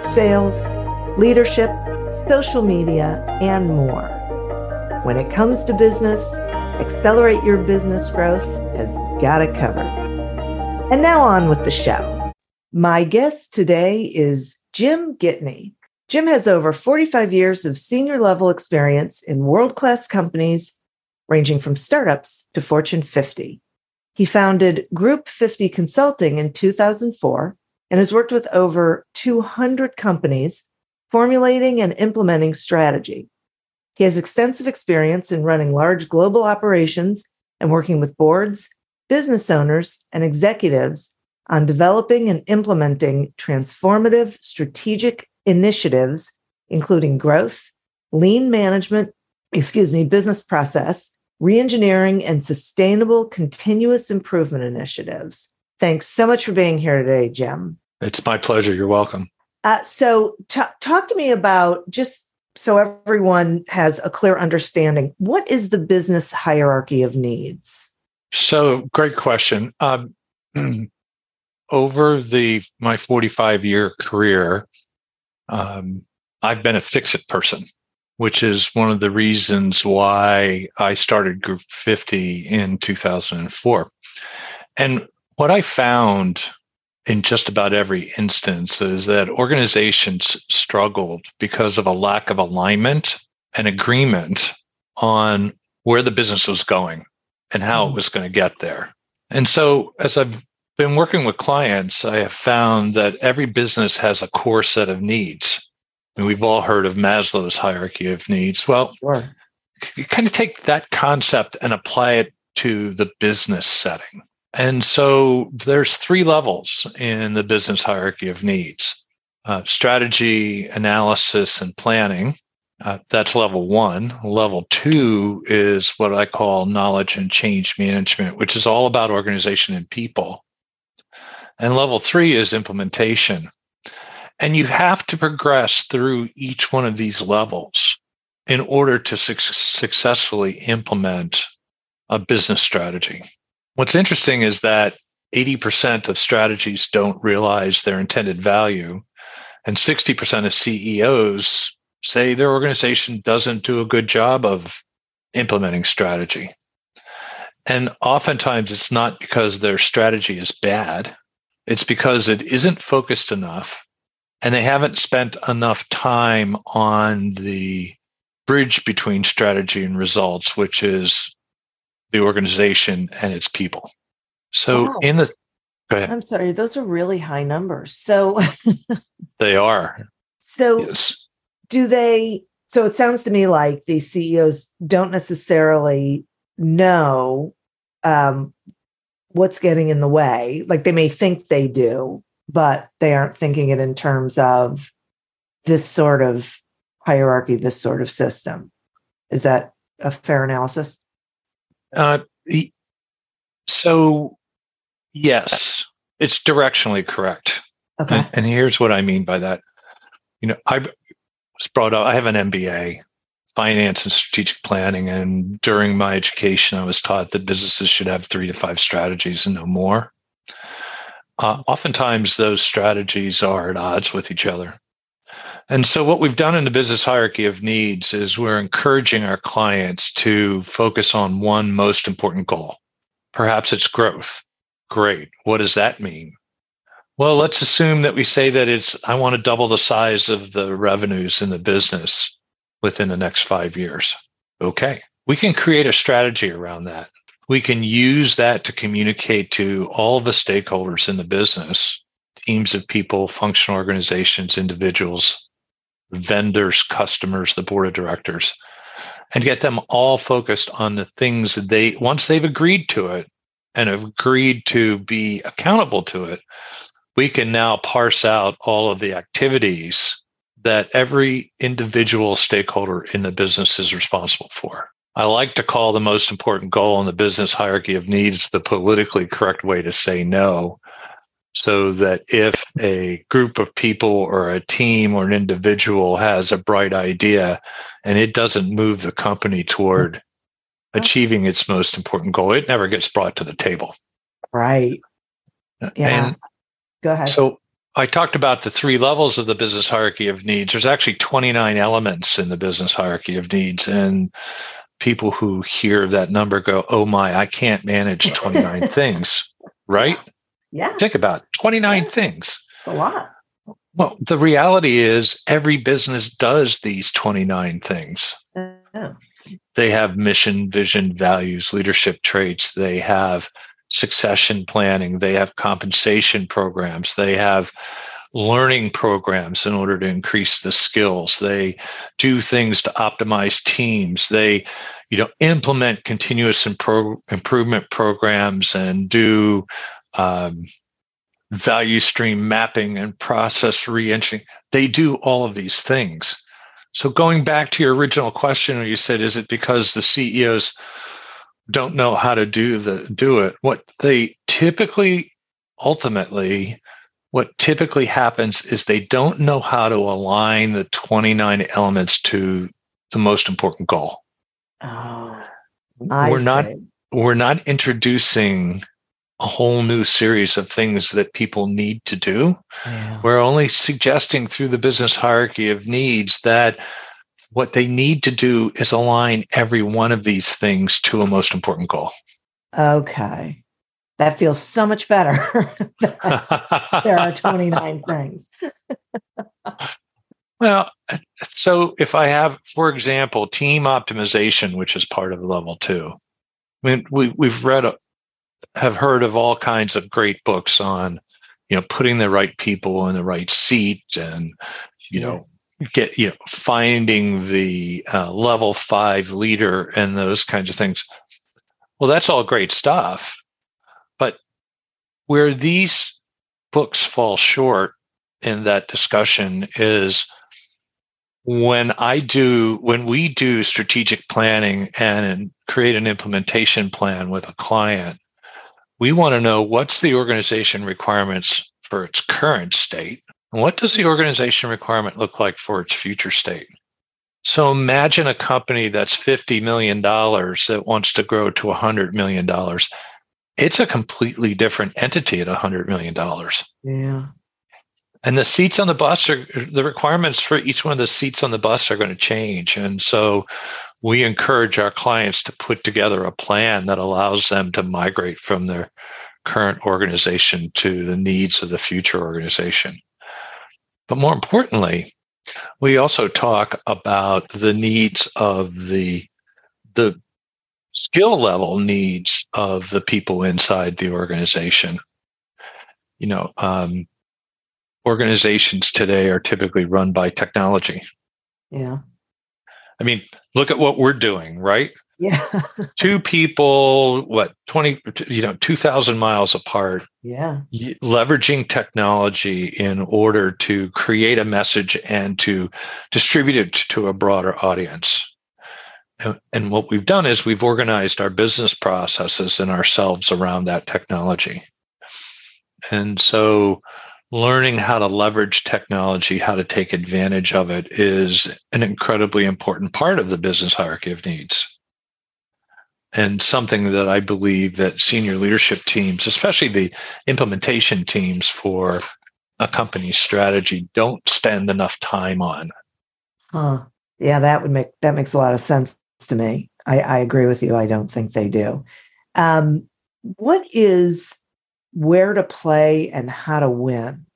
sales, leadership, social media, and more. When it comes to business, Accelerate Your Business Growth has got it covered. And now on with the show. My guest today is Jim Gitney. Jim has over 45 years of senior level experience in world class companies, ranging from startups to Fortune 50. He founded Group 50 Consulting in 2004 and has worked with over 200 companies formulating and implementing strategy. He has extensive experience in running large global operations and working with boards, business owners, and executives on developing and implementing transformative strategic initiatives, including growth, lean management, excuse me, business process, reengineering, and sustainable continuous improvement initiatives. Thanks so much for being here today, Jim. It's my pleasure. You're welcome. Uh, so, t- talk to me about just so everyone has a clear understanding what is the business hierarchy of needs? So, great question. Um, over the my 45 year career, um, I've been a fix it person, which is one of the reasons why I started Group 50 in 2004. And what I found in just about every instance is that organizations struggled because of a lack of alignment and agreement on where the business was going and how it hmm. was going to get there. And so, as I've been working with clients, I have found that every business has a core set of needs. And we've all heard of Maslow's hierarchy of needs. Well, sure. you kind of take that concept and apply it to the business setting. And so there's three levels in the business hierarchy of needs uh, strategy, analysis, and planning. Uh, that's level one. Level two is what I call knowledge and change management, which is all about organization and people. And level three is implementation. And you have to progress through each one of these levels in order to su- successfully implement a business strategy. What's interesting is that 80% of strategies don't realize their intended value, and 60% of CEOs say their organization doesn't do a good job of implementing strategy. And oftentimes it's not because their strategy is bad, it's because it isn't focused enough and they haven't spent enough time on the bridge between strategy and results, which is the organization and its people. So wow. in the go ahead. I'm sorry, those are really high numbers. So they are. So yes. do they so it sounds to me like these CEOs don't necessarily know um, what's getting in the way. Like they may think they do, but they aren't thinking it in terms of this sort of hierarchy, this sort of system. Is that a fair analysis? Uh, so, yes, it's directionally correct. Okay. And, and, here's what I mean by that. You know, I was brought up, I have an MBA, finance and strategic planning. And during my education, I was taught that businesses should have three to five strategies and no more. Uh, oftentimes, those strategies are at odds with each other. And so, what we've done in the business hierarchy of needs is we're encouraging our clients to focus on one most important goal. Perhaps it's growth. Great. What does that mean? Well, let's assume that we say that it's, I want to double the size of the revenues in the business within the next five years. Okay. We can create a strategy around that. We can use that to communicate to all the stakeholders in the business teams of people, functional organizations, individuals, vendors, customers, the board of directors, and get them all focused on the things that they, once they've agreed to it and have agreed to be accountable to it, we can now parse out all of the activities that every individual stakeholder in the business is responsible for. I like to call the most important goal in the business hierarchy of needs the politically correct way to say no. So that if a group of people or a team or an individual has a bright idea and it doesn't move the company toward achieving its most important goal, it never gets brought to the table. Right. Yeah. And Go ahead. So I talked about the three levels of the business hierarchy of needs. There's actually 29 elements in the business hierarchy of needs. And people who hear that number go, oh my, I can't manage 29 things, right? Yeah. Think about it, 29 yeah. things. A lot. Well, the reality is every business does these 29 things. Oh. They have mission, vision, values, leadership traits. They have succession planning, they have compensation programs, they have learning programs in order to increase the skills they do things to optimize teams they you know implement continuous impro- improvement programs and do um, value stream mapping and process re-engineering. They do all of these things. So going back to your original question where you said is it because the ceos don't know how to do the do it? What they typically ultimately what typically happens is they don't know how to align the 29 elements to the most important goal. Oh, we're see. not we're not introducing a whole new series of things that people need to do. Yeah. We're only suggesting through the business hierarchy of needs that what they need to do is align every one of these things to a most important goal. Okay. That feels so much better. there are 29 things. well, so if I have, for example, team optimization, which is part of level two, I mean, we, we've read, have heard of all kinds of great books on, you know, putting the right people in the right seat and, you know, get you know finding the uh, level five leader and those kinds of things. Well that's all great stuff but where these books fall short in that discussion is when i do when we do strategic planning and create an implementation plan with a client we want to know what's the organization requirements for its current state and what does the organization requirement look like for its future state? So imagine a company that's $50 million that wants to grow to $100 million. It's a completely different entity at $100 million. Yeah. And the seats on the bus are the requirements for each one of the seats on the bus are going to change. And so we encourage our clients to put together a plan that allows them to migrate from their current organization to the needs of the future organization. But more importantly, we also talk about the needs of the the skill level needs of the people inside the organization. You know, um, organizations today are typically run by technology. Yeah. I mean, look at what we're doing, right? Yeah. Two people, what, 20, you know, 2,000 miles apart. Yeah. Leveraging technology in order to create a message and to distribute it to a broader audience. And, and what we've done is we've organized our business processes and ourselves around that technology. And so learning how to leverage technology, how to take advantage of it is an incredibly important part of the business hierarchy of needs and something that I believe that senior leadership teams, especially the implementation teams for a company's strategy, don't spend enough time on. Huh. Yeah, that would make that makes a lot of sense to me. I, I agree with you. I don't think they do. Um, what is where to play and how to win?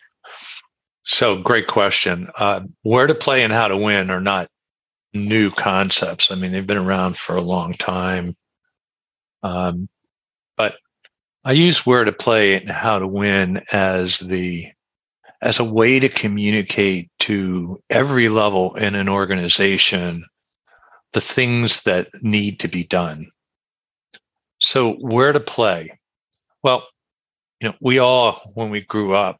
So, great question. Uh, where to play and how to win are not new concepts. I mean, they've been around for a long time. Um, but I use where to play and how to win as the as a way to communicate to every level in an organization the things that need to be done. So, where to play? Well, you know, we all, when we grew up,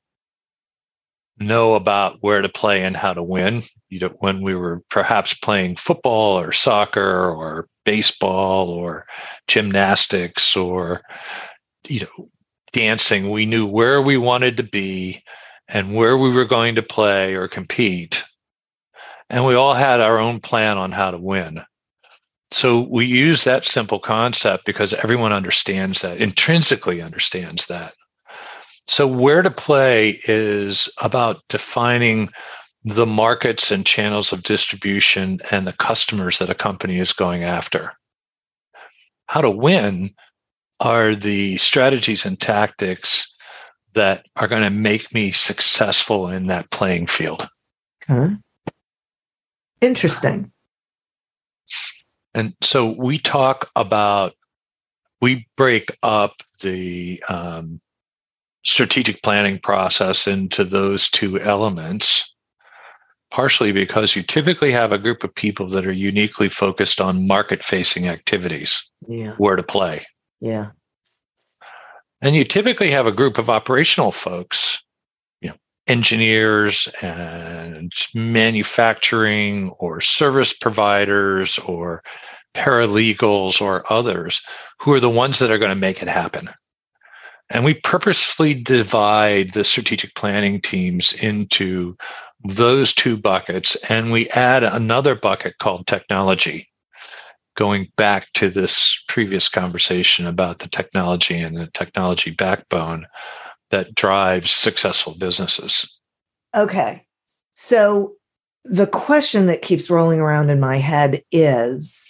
know about where to play and how to win. You know, when we were perhaps playing football or soccer or baseball or gymnastics or, you know, dancing, we knew where we wanted to be and where we were going to play or compete. And we all had our own plan on how to win. So we use that simple concept because everyone understands that, intrinsically understands that. So, where to play is about defining the markets and channels of distribution and the customers that a company is going after. How to win are the strategies and tactics that are going to make me successful in that playing field. Okay. Interesting. And so we talk about, we break up the um, strategic planning process into those two elements, partially because you typically have a group of people that are uniquely focused on market facing activities, yeah. where to play. Yeah. And you typically have a group of operational folks, you know, engineers and manufacturing or service providers or paralegals or others who are the ones that are going to make it happen. And we purposefully divide the strategic planning teams into those two buckets, and we add another bucket called technology going back to this previous conversation about the technology and the technology backbone that drives successful businesses. Okay. So the question that keeps rolling around in my head is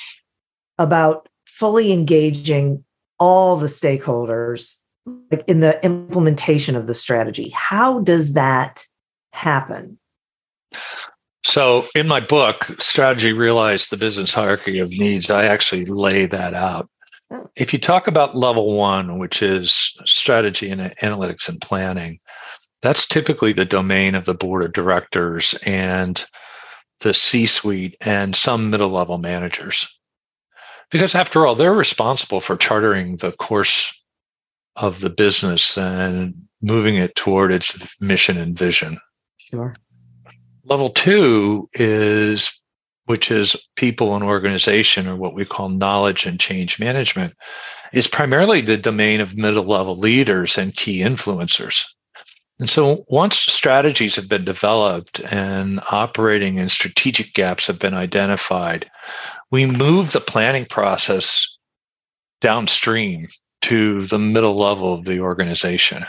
about fully engaging all the stakeholders in the implementation of the strategy. How does that happen? So, in my book, Strategy Realized the Business Hierarchy of Needs, I actually lay that out. Oh. If you talk about level one, which is strategy and analytics and planning, that's typically the domain of the board of directors and the C suite and some middle level managers. Because after all, they're responsible for chartering the course of the business and moving it toward its mission and vision. Sure. Level two is, which is people and organization, or what we call knowledge and change management, is primarily the domain of middle level leaders and key influencers. And so once strategies have been developed and operating and strategic gaps have been identified, we move the planning process downstream to the middle level of the organization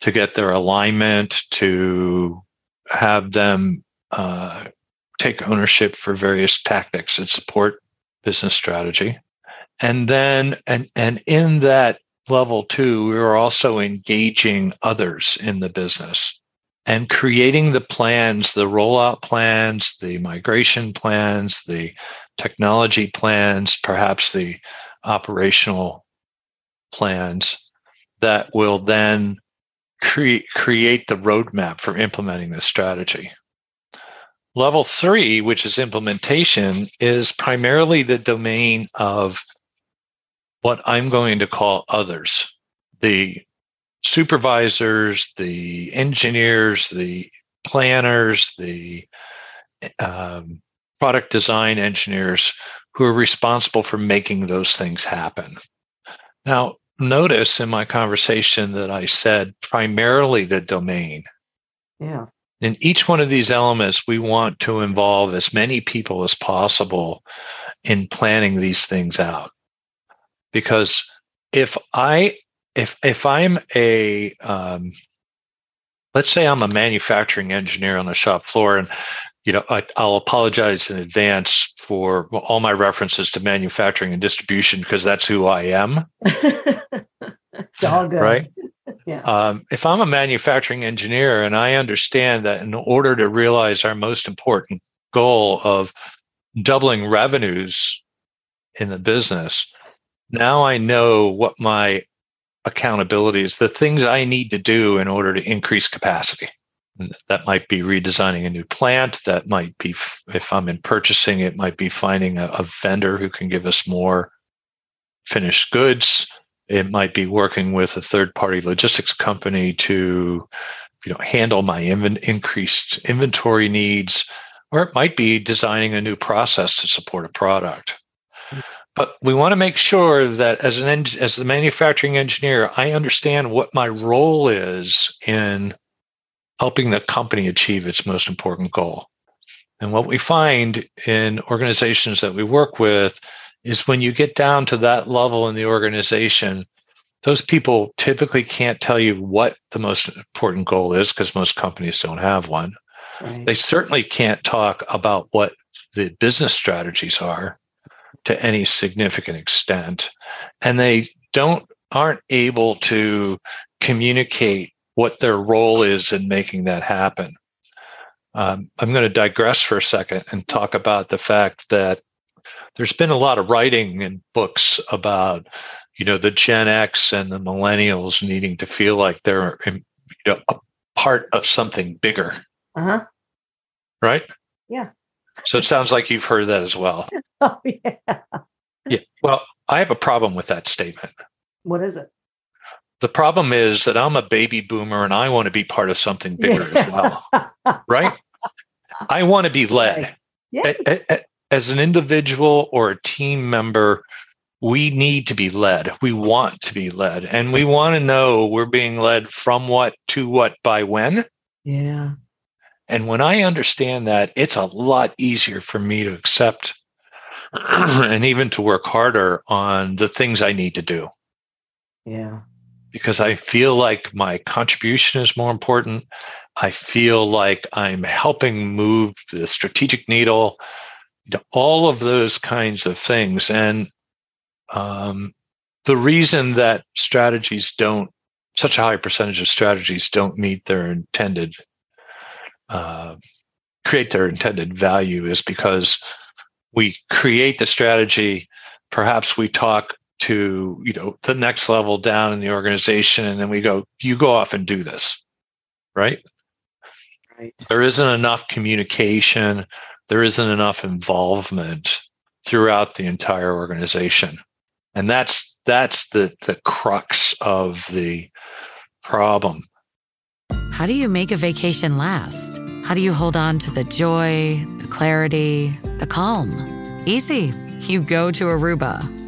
to get their alignment, to have them uh, take ownership for various tactics that support business strategy. And then, and, and in that level two, we are also engaging others in the business and creating the plans, the rollout plans, the migration plans, the technology plans, perhaps the operational plans that will then create create the roadmap for implementing this strategy. Level three, which is implementation, is primarily the domain of what I'm going to call others the supervisors, the engineers, the planners, the um, product design engineers who are responsible for making those things happen. Now, notice in my conversation that I said primarily the domain. Yeah. In each one of these elements, we want to involve as many people as possible in planning these things out. Because if I if if I'm a um, let's say I'm a manufacturing engineer on the shop floor and you know I, will apologize in advance for all my references to manufacturing and distribution because that's who I am. it's all good. Right. Yeah. Um, if I'm a manufacturing engineer and I understand that in order to realize our most important goal of doubling revenues in the business, now I know what my accountability is, the things I need to do in order to increase capacity. That might be redesigning a new plant. That might be, if I'm in purchasing, it might be finding a, a vendor who can give us more finished goods. It might be working with a third party logistics company to you know, handle my increased inventory needs, or it might be designing a new process to support a product. But we want to make sure that as an en- as the manufacturing engineer, I understand what my role is in helping the company achieve its most important goal. And what we find in organizations that we work with is when you get down to that level in the organization, those people typically can't tell you what the most important goal is because most companies don't have one. Right. They certainly can't talk about what the business strategies are to any significant extent. And they don't aren't able to communicate what their role is in making that happen. Um, I'm going to digress for a second and talk about the fact that there's been a lot of writing and books about you know the gen x and the millennials needing to feel like they're you know a part of something bigger. Uh-huh. Right? Yeah. So it sounds like you've heard that as well. Oh yeah. Yeah. Well i have a problem with that statement. What is it the problem is that i'm a baby boomer and i want to be part of something bigger yeah. as well right i want to be led yeah as an individual or a team member, we need to be led. We want to be led. And we want to know we're being led from what to what by when. Yeah. And when I understand that, it's a lot easier for me to accept and even to work harder on the things I need to do. Yeah. Because I feel like my contribution is more important. I feel like I'm helping move the strategic needle all of those kinds of things. And um, the reason that strategies don't, such a high percentage of strategies don't meet their intended, uh, create their intended value is because we create the strategy. Perhaps we talk to you know the next level down in the organization, and then we go, "You go off and do this," right? Right. There isn't enough communication there isn't enough involvement throughout the entire organization. And that's that's the the crux of the problem. How do you make a vacation last? How do you hold on to the joy, the clarity, the calm? Easy. You go to Aruba.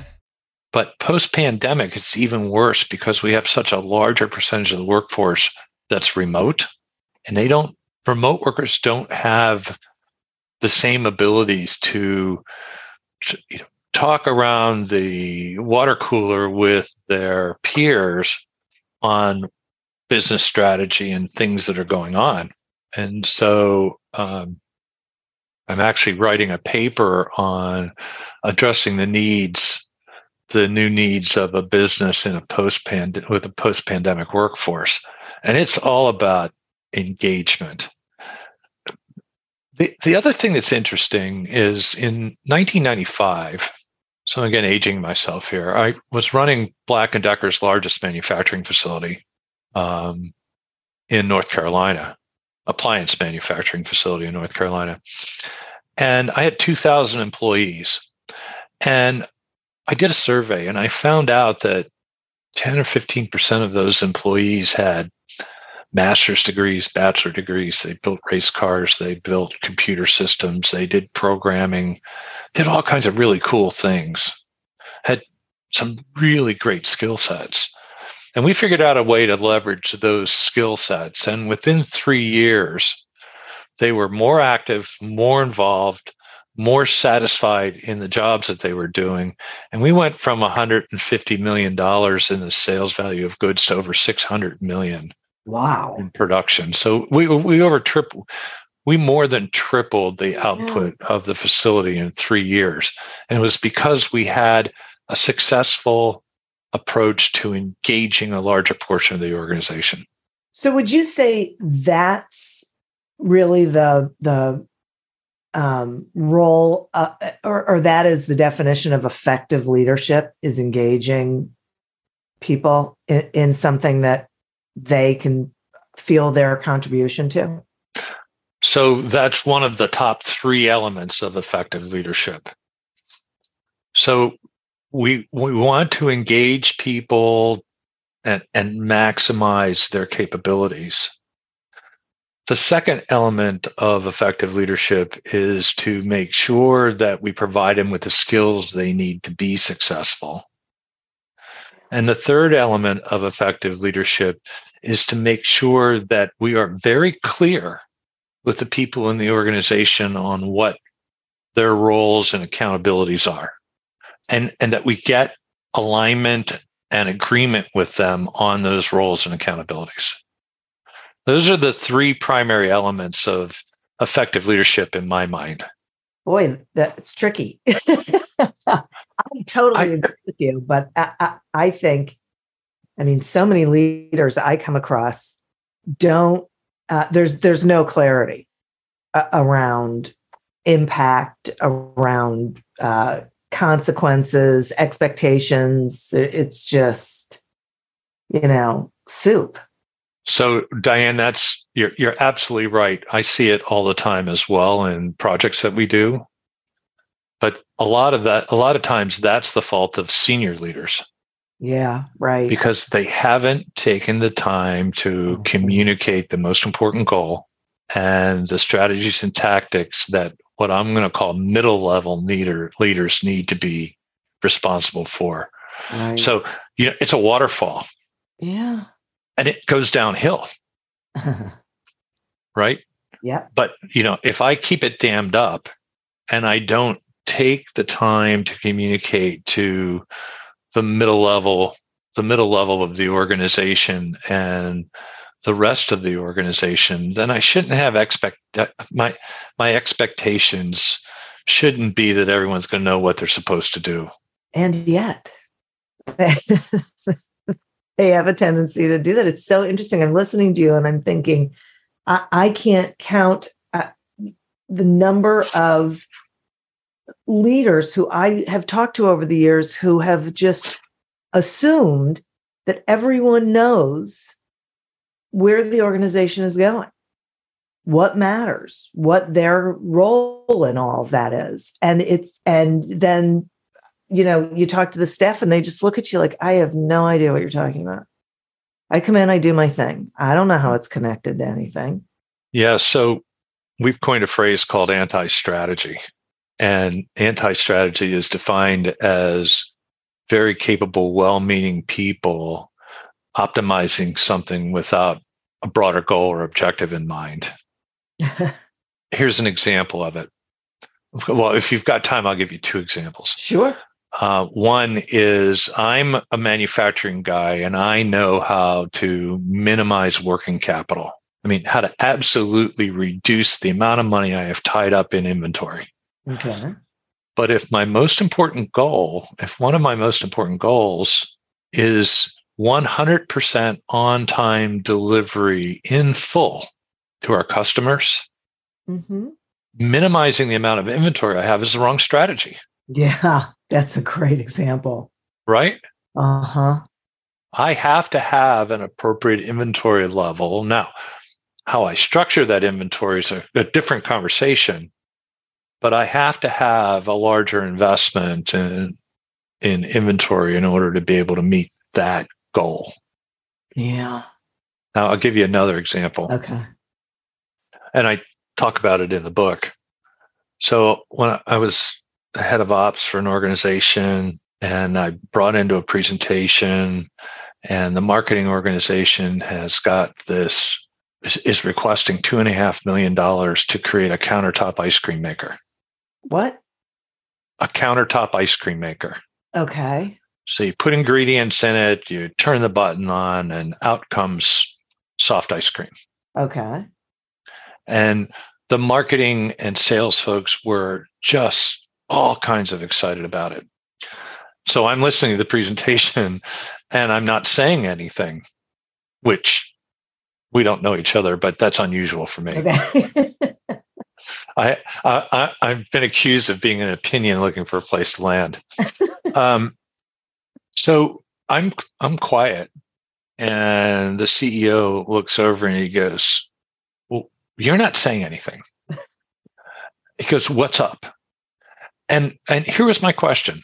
But post pandemic, it's even worse because we have such a larger percentage of the workforce that's remote. And they don't, remote workers don't have the same abilities to, to you know, talk around the water cooler with their peers on business strategy and things that are going on. And so um, I'm actually writing a paper on addressing the needs the new needs of a business in a post with a post pandemic workforce, and it's all about engagement. The, the other thing that's interesting is in 1995, so again, aging myself here, I was running Black and Decker's largest manufacturing facility um, in North Carolina, appliance manufacturing facility in North Carolina, and I had 2,000 employees. And I did a survey and I found out that 10 or 15% of those employees had master's degrees, bachelor degrees. They built race cars, they built computer systems, they did programming, did all kinds of really cool things, had some really great skill sets. And we figured out a way to leverage those skill sets. And within three years, they were more active, more involved, more satisfied in the jobs that they were doing. And we went from $150 million in the sales value of goods to over 600 million Wow. in production. So we we over triple we more than tripled the output yeah. of the facility in three years. And it was because we had a successful approach to engaging a larger portion of the organization. So would you say that's really the the um, role uh, or, or that is the definition of effective leadership is engaging people in, in something that they can feel their contribution to? So that's one of the top three elements of effective leadership. So we we want to engage people and, and maximize their capabilities. The second element of effective leadership is to make sure that we provide them with the skills they need to be successful. And the third element of effective leadership is to make sure that we are very clear with the people in the organization on what their roles and accountabilities are. And, and that we get alignment and agreement with them on those roles and accountabilities. Those are the three primary elements of effective leadership in my mind. Boy, that's tricky. I totally I, agree with you, but I, I, I think, I mean, so many leaders I come across don't. Uh, there's there's no clarity uh, around impact, around uh, consequences, expectations. It's just, you know, soup. So, Diane, that's you're you're absolutely right. I see it all the time as well in projects that we do. But a lot of that, a lot of times, that's the fault of senior leaders. Yeah, right. Because they haven't taken the time to mm-hmm. communicate the most important goal and the strategies and tactics that what I'm going to call middle level leader leaders need to be responsible for. Right. So, you know, it's a waterfall. Yeah. And it goes downhill. right? Yeah. But, you know, if I keep it dammed up and I don't take the time to communicate to the middle level the middle level of the organization and the rest of the organization then i shouldn't have expect uh, my my expectations shouldn't be that everyone's going to know what they're supposed to do and yet they have a tendency to do that it's so interesting i'm listening to you and i'm thinking i, I can't count uh, the number of leaders who I have talked to over the years who have just assumed that everyone knows where the organization is going, what matters, what their role in all that is. And it's, and then, you know, you talk to the staff and they just look at you like, I have no idea what you're talking about. I come in, I do my thing. I don't know how it's connected to anything. Yeah. So we've coined a phrase called anti strategy. And anti strategy is defined as very capable, well meaning people optimizing something without a broader goal or objective in mind. Here's an example of it. Well, if you've got time, I'll give you two examples. Sure. Uh, one is I'm a manufacturing guy and I know how to minimize working capital. I mean, how to absolutely reduce the amount of money I have tied up in inventory. Okay. But if my most important goal, if one of my most important goals is 100% on time delivery in full to our customers, mm-hmm. minimizing the amount of inventory I have is the wrong strategy. Yeah, that's a great example. Right? Uh huh. I have to have an appropriate inventory level. Now, how I structure that inventory is a, a different conversation but I have to have a larger investment in, in inventory in order to be able to meet that goal. Yeah. Now, I'll give you another example. Okay. And I talk about it in the book. So when I was head of ops for an organization and I brought into a presentation and the marketing organization has got this is requesting two and a half million dollars to create a countertop ice cream maker. What? A countertop ice cream maker. Okay. So you put ingredients in it, you turn the button on, and out comes soft ice cream. Okay. And the marketing and sales folks were just all kinds of excited about it. So I'm listening to the presentation and I'm not saying anything, which we don't know each other, but that's unusual for me. Okay. I, I I've been accused of being an opinion looking for a place to land. um, so I'm I'm quiet, and the CEO looks over and he goes, "Well, you're not saying anything." He goes, "What's up?" And and here was my question.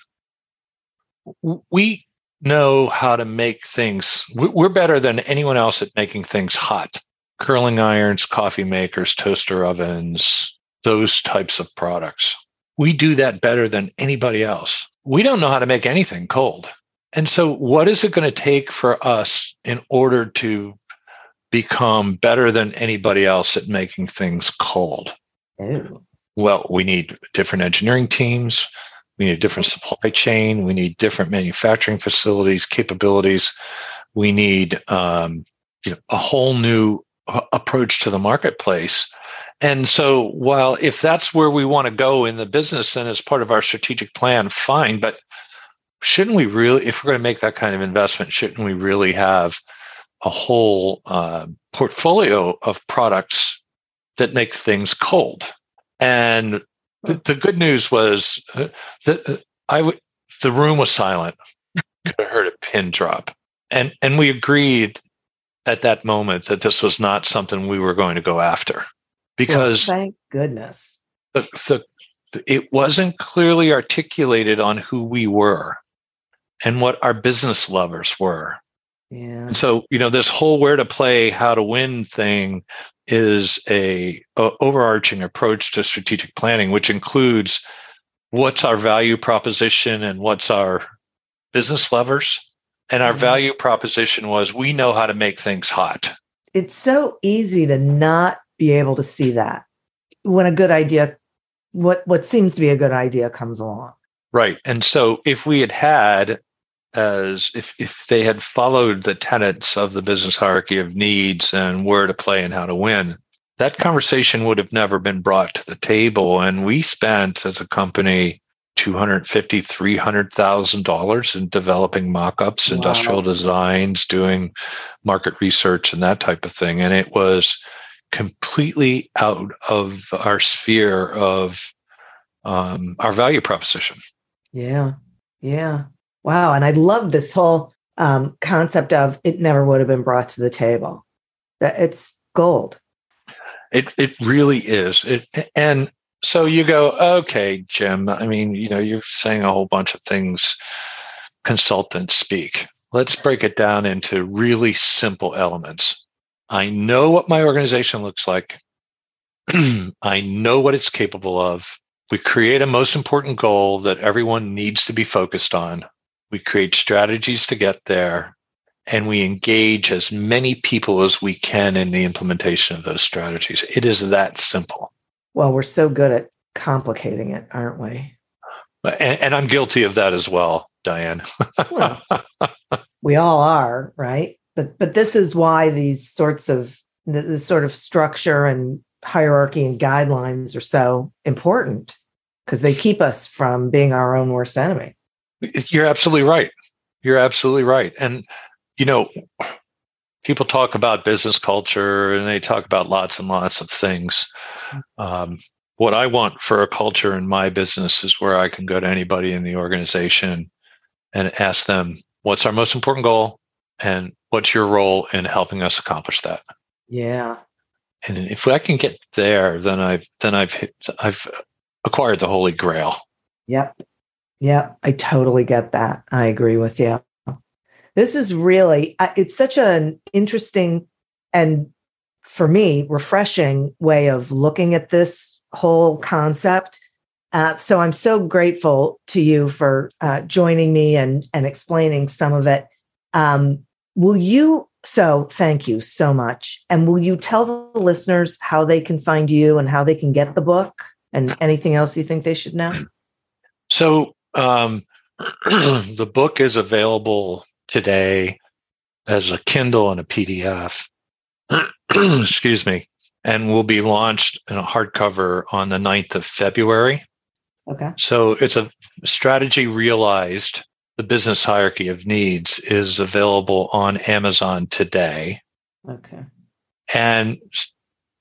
We know how to make things. We're better than anyone else at making things hot. Curling irons, coffee makers, toaster ovens, those types of products. We do that better than anybody else. We don't know how to make anything cold. And so, what is it going to take for us in order to become better than anybody else at making things cold? Ew. Well, we need different engineering teams. We need a different supply chain. We need different manufacturing facilities, capabilities. We need um, you know, a whole new uh, approach to the marketplace. And so, while if that's where we want to go in the business and as part of our strategic plan, fine. But shouldn't we really, if we're going to make that kind of investment, shouldn't we really have a whole uh, portfolio of products that make things cold? And the, the good news was uh, that uh, I w- the room was silent. Could have heard a pin drop, and and we agreed at that moment that this was not something we were going to go after because well, thank goodness the, the, it wasn't clearly articulated on who we were and what our business levers were. Yeah. And so, you know, this whole where to play, how to win thing is a, a, overarching approach to strategic planning, which includes what's our value proposition and what's our business levers. And our mm-hmm. value proposition was we know how to make things hot. It's so easy to not be able to see that when a good idea, what what seems to be a good idea comes along. Right. And so if we had had as if if they had followed the tenets of the business hierarchy of needs and where to play and how to win, that conversation would have never been brought to the table. And we spent as a company $250, $300,000 in developing mock-ups, wow. industrial designs, doing market research and that type of thing. And it was completely out of our sphere of um, our value proposition. Yeah. Yeah. Wow. And I love this whole um, concept of it never would have been brought to the table. That it's gold. It it really is. It and so you go, okay, Jim. I mean, you know, you're saying a whole bunch of things consultants speak. Let's break it down into really simple elements. I know what my organization looks like. I know what it's capable of. We create a most important goal that everyone needs to be focused on we create strategies to get there, and we engage as many people as we can in the implementation of those strategies. It is that simple. Well, we're so good at complicating it, aren't we? And, and I'm guilty of that as well, Diane. well, we all are, right? But but this is why these sorts of this sort of structure and hierarchy and guidelines are so important because they keep us from being our own worst enemy. You're absolutely right. You're absolutely right. And, you know, people talk about business culture and they talk about lots and lots of things. Um, what I want for a culture in my business is where I can go to anybody in the organization and ask them, what's our most important goal? And what's your role in helping us accomplish that? Yeah. And if I can get there, then I've then I've hit, I've acquired the Holy Grail. Yep. Yep. I totally get that. I agree with you. This is really, it's such an interesting and for me, refreshing way of looking at this whole concept. Uh, so I'm so grateful to you for uh, joining me and and explaining some of it. Um, will you? So thank you so much. And will you tell the listeners how they can find you and how they can get the book and anything else you think they should know? So um, the book is available today as a Kindle and a PDF. Excuse me. And will be launched in a hardcover on the 9th of February. Okay. So it's a strategy realized. The business hierarchy of needs is available on Amazon today. Okay. And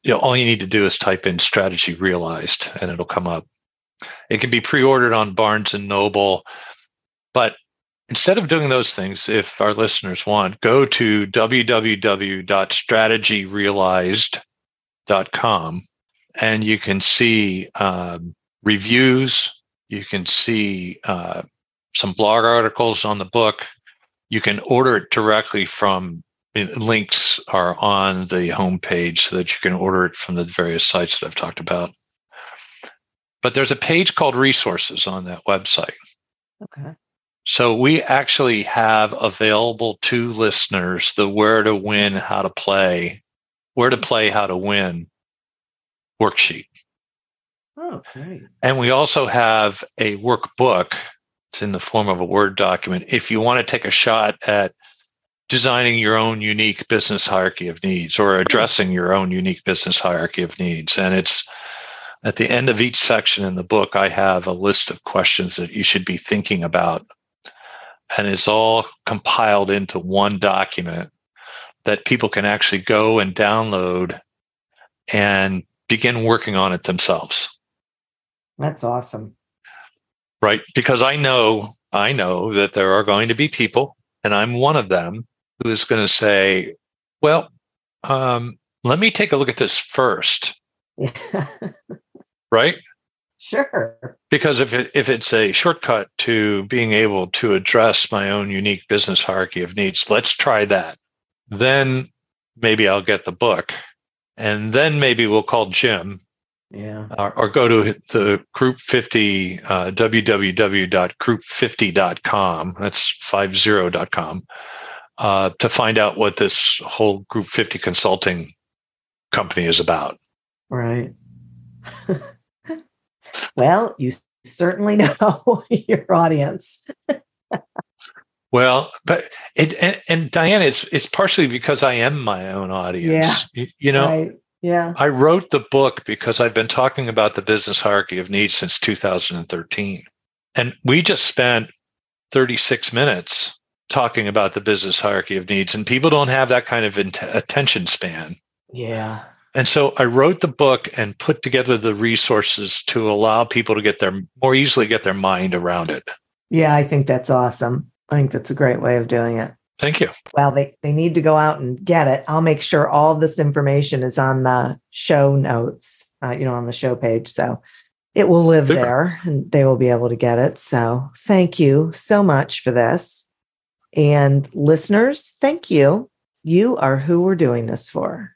you know, all you need to do is type in strategy realized and it'll come up. It can be pre-ordered on Barnes and Noble, but instead of doing those things, if our listeners want, go to www.strategyrealized.com and you can see um, reviews. You can see uh, some blog articles on the book. You can order it directly from links are on the homepage so that you can order it from the various sites that I've talked about. But there's a page called resources on that website. Okay. So we actually have available to listeners the where to win, how to play, where to play, how to win worksheet. Oh, great. And we also have a workbook. It's in the form of a Word document. If you want to take a shot at designing your own unique business hierarchy of needs or addressing your own unique business hierarchy of needs. And it's at the end of each section in the book, I have a list of questions that you should be thinking about. And it's all compiled into one document that people can actually go and download and begin working on it themselves. That's awesome. Right. Because I know, I know that there are going to be people, and I'm one of them, who is going to say, well, um, let me take a look at this first. right? Sure. Because if it, if it's a shortcut to being able to address my own unique business hierarchy of needs, let's try that. Then maybe I'll get the book, and then maybe we'll call Jim yeah. Or, or, go to the Group 50, uh, www.group50.com. That's 50.com uh, to find out what this whole Group 50 consulting company is about. Right. well, you certainly know your audience. Well, but it and, and Diane, it's it's partially because I am my own audience. Yeah. You, you know, right. Yeah. I wrote the book because I've been talking about the business hierarchy of needs since 2013. And we just spent 36 minutes talking about the business hierarchy of needs, and people don't have that kind of attention span. Yeah. And so I wrote the book and put together the resources to allow people to get their more easily get their mind around it. Yeah, I think that's awesome. I think that's a great way of doing it. Thank you. Well, they, they need to go out and get it. I'll make sure all this information is on the show notes, uh, you know, on the show page. So it will live Super. there and they will be able to get it. So thank you so much for this. And listeners, thank you. You are who we're doing this for.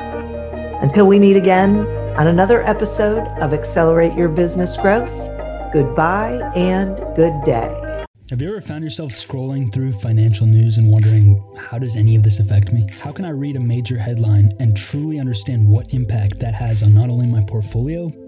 Until we meet again on another episode of Accelerate Your Business Growth, goodbye and good day. Have you ever found yourself scrolling through financial news and wondering, how does any of this affect me? How can I read a major headline and truly understand what impact that has on not only my portfolio,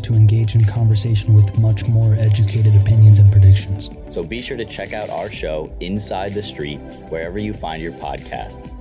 to engage in conversation with much more educated opinions and predictions. So be sure to check out our show, Inside the Street, wherever you find your podcasts.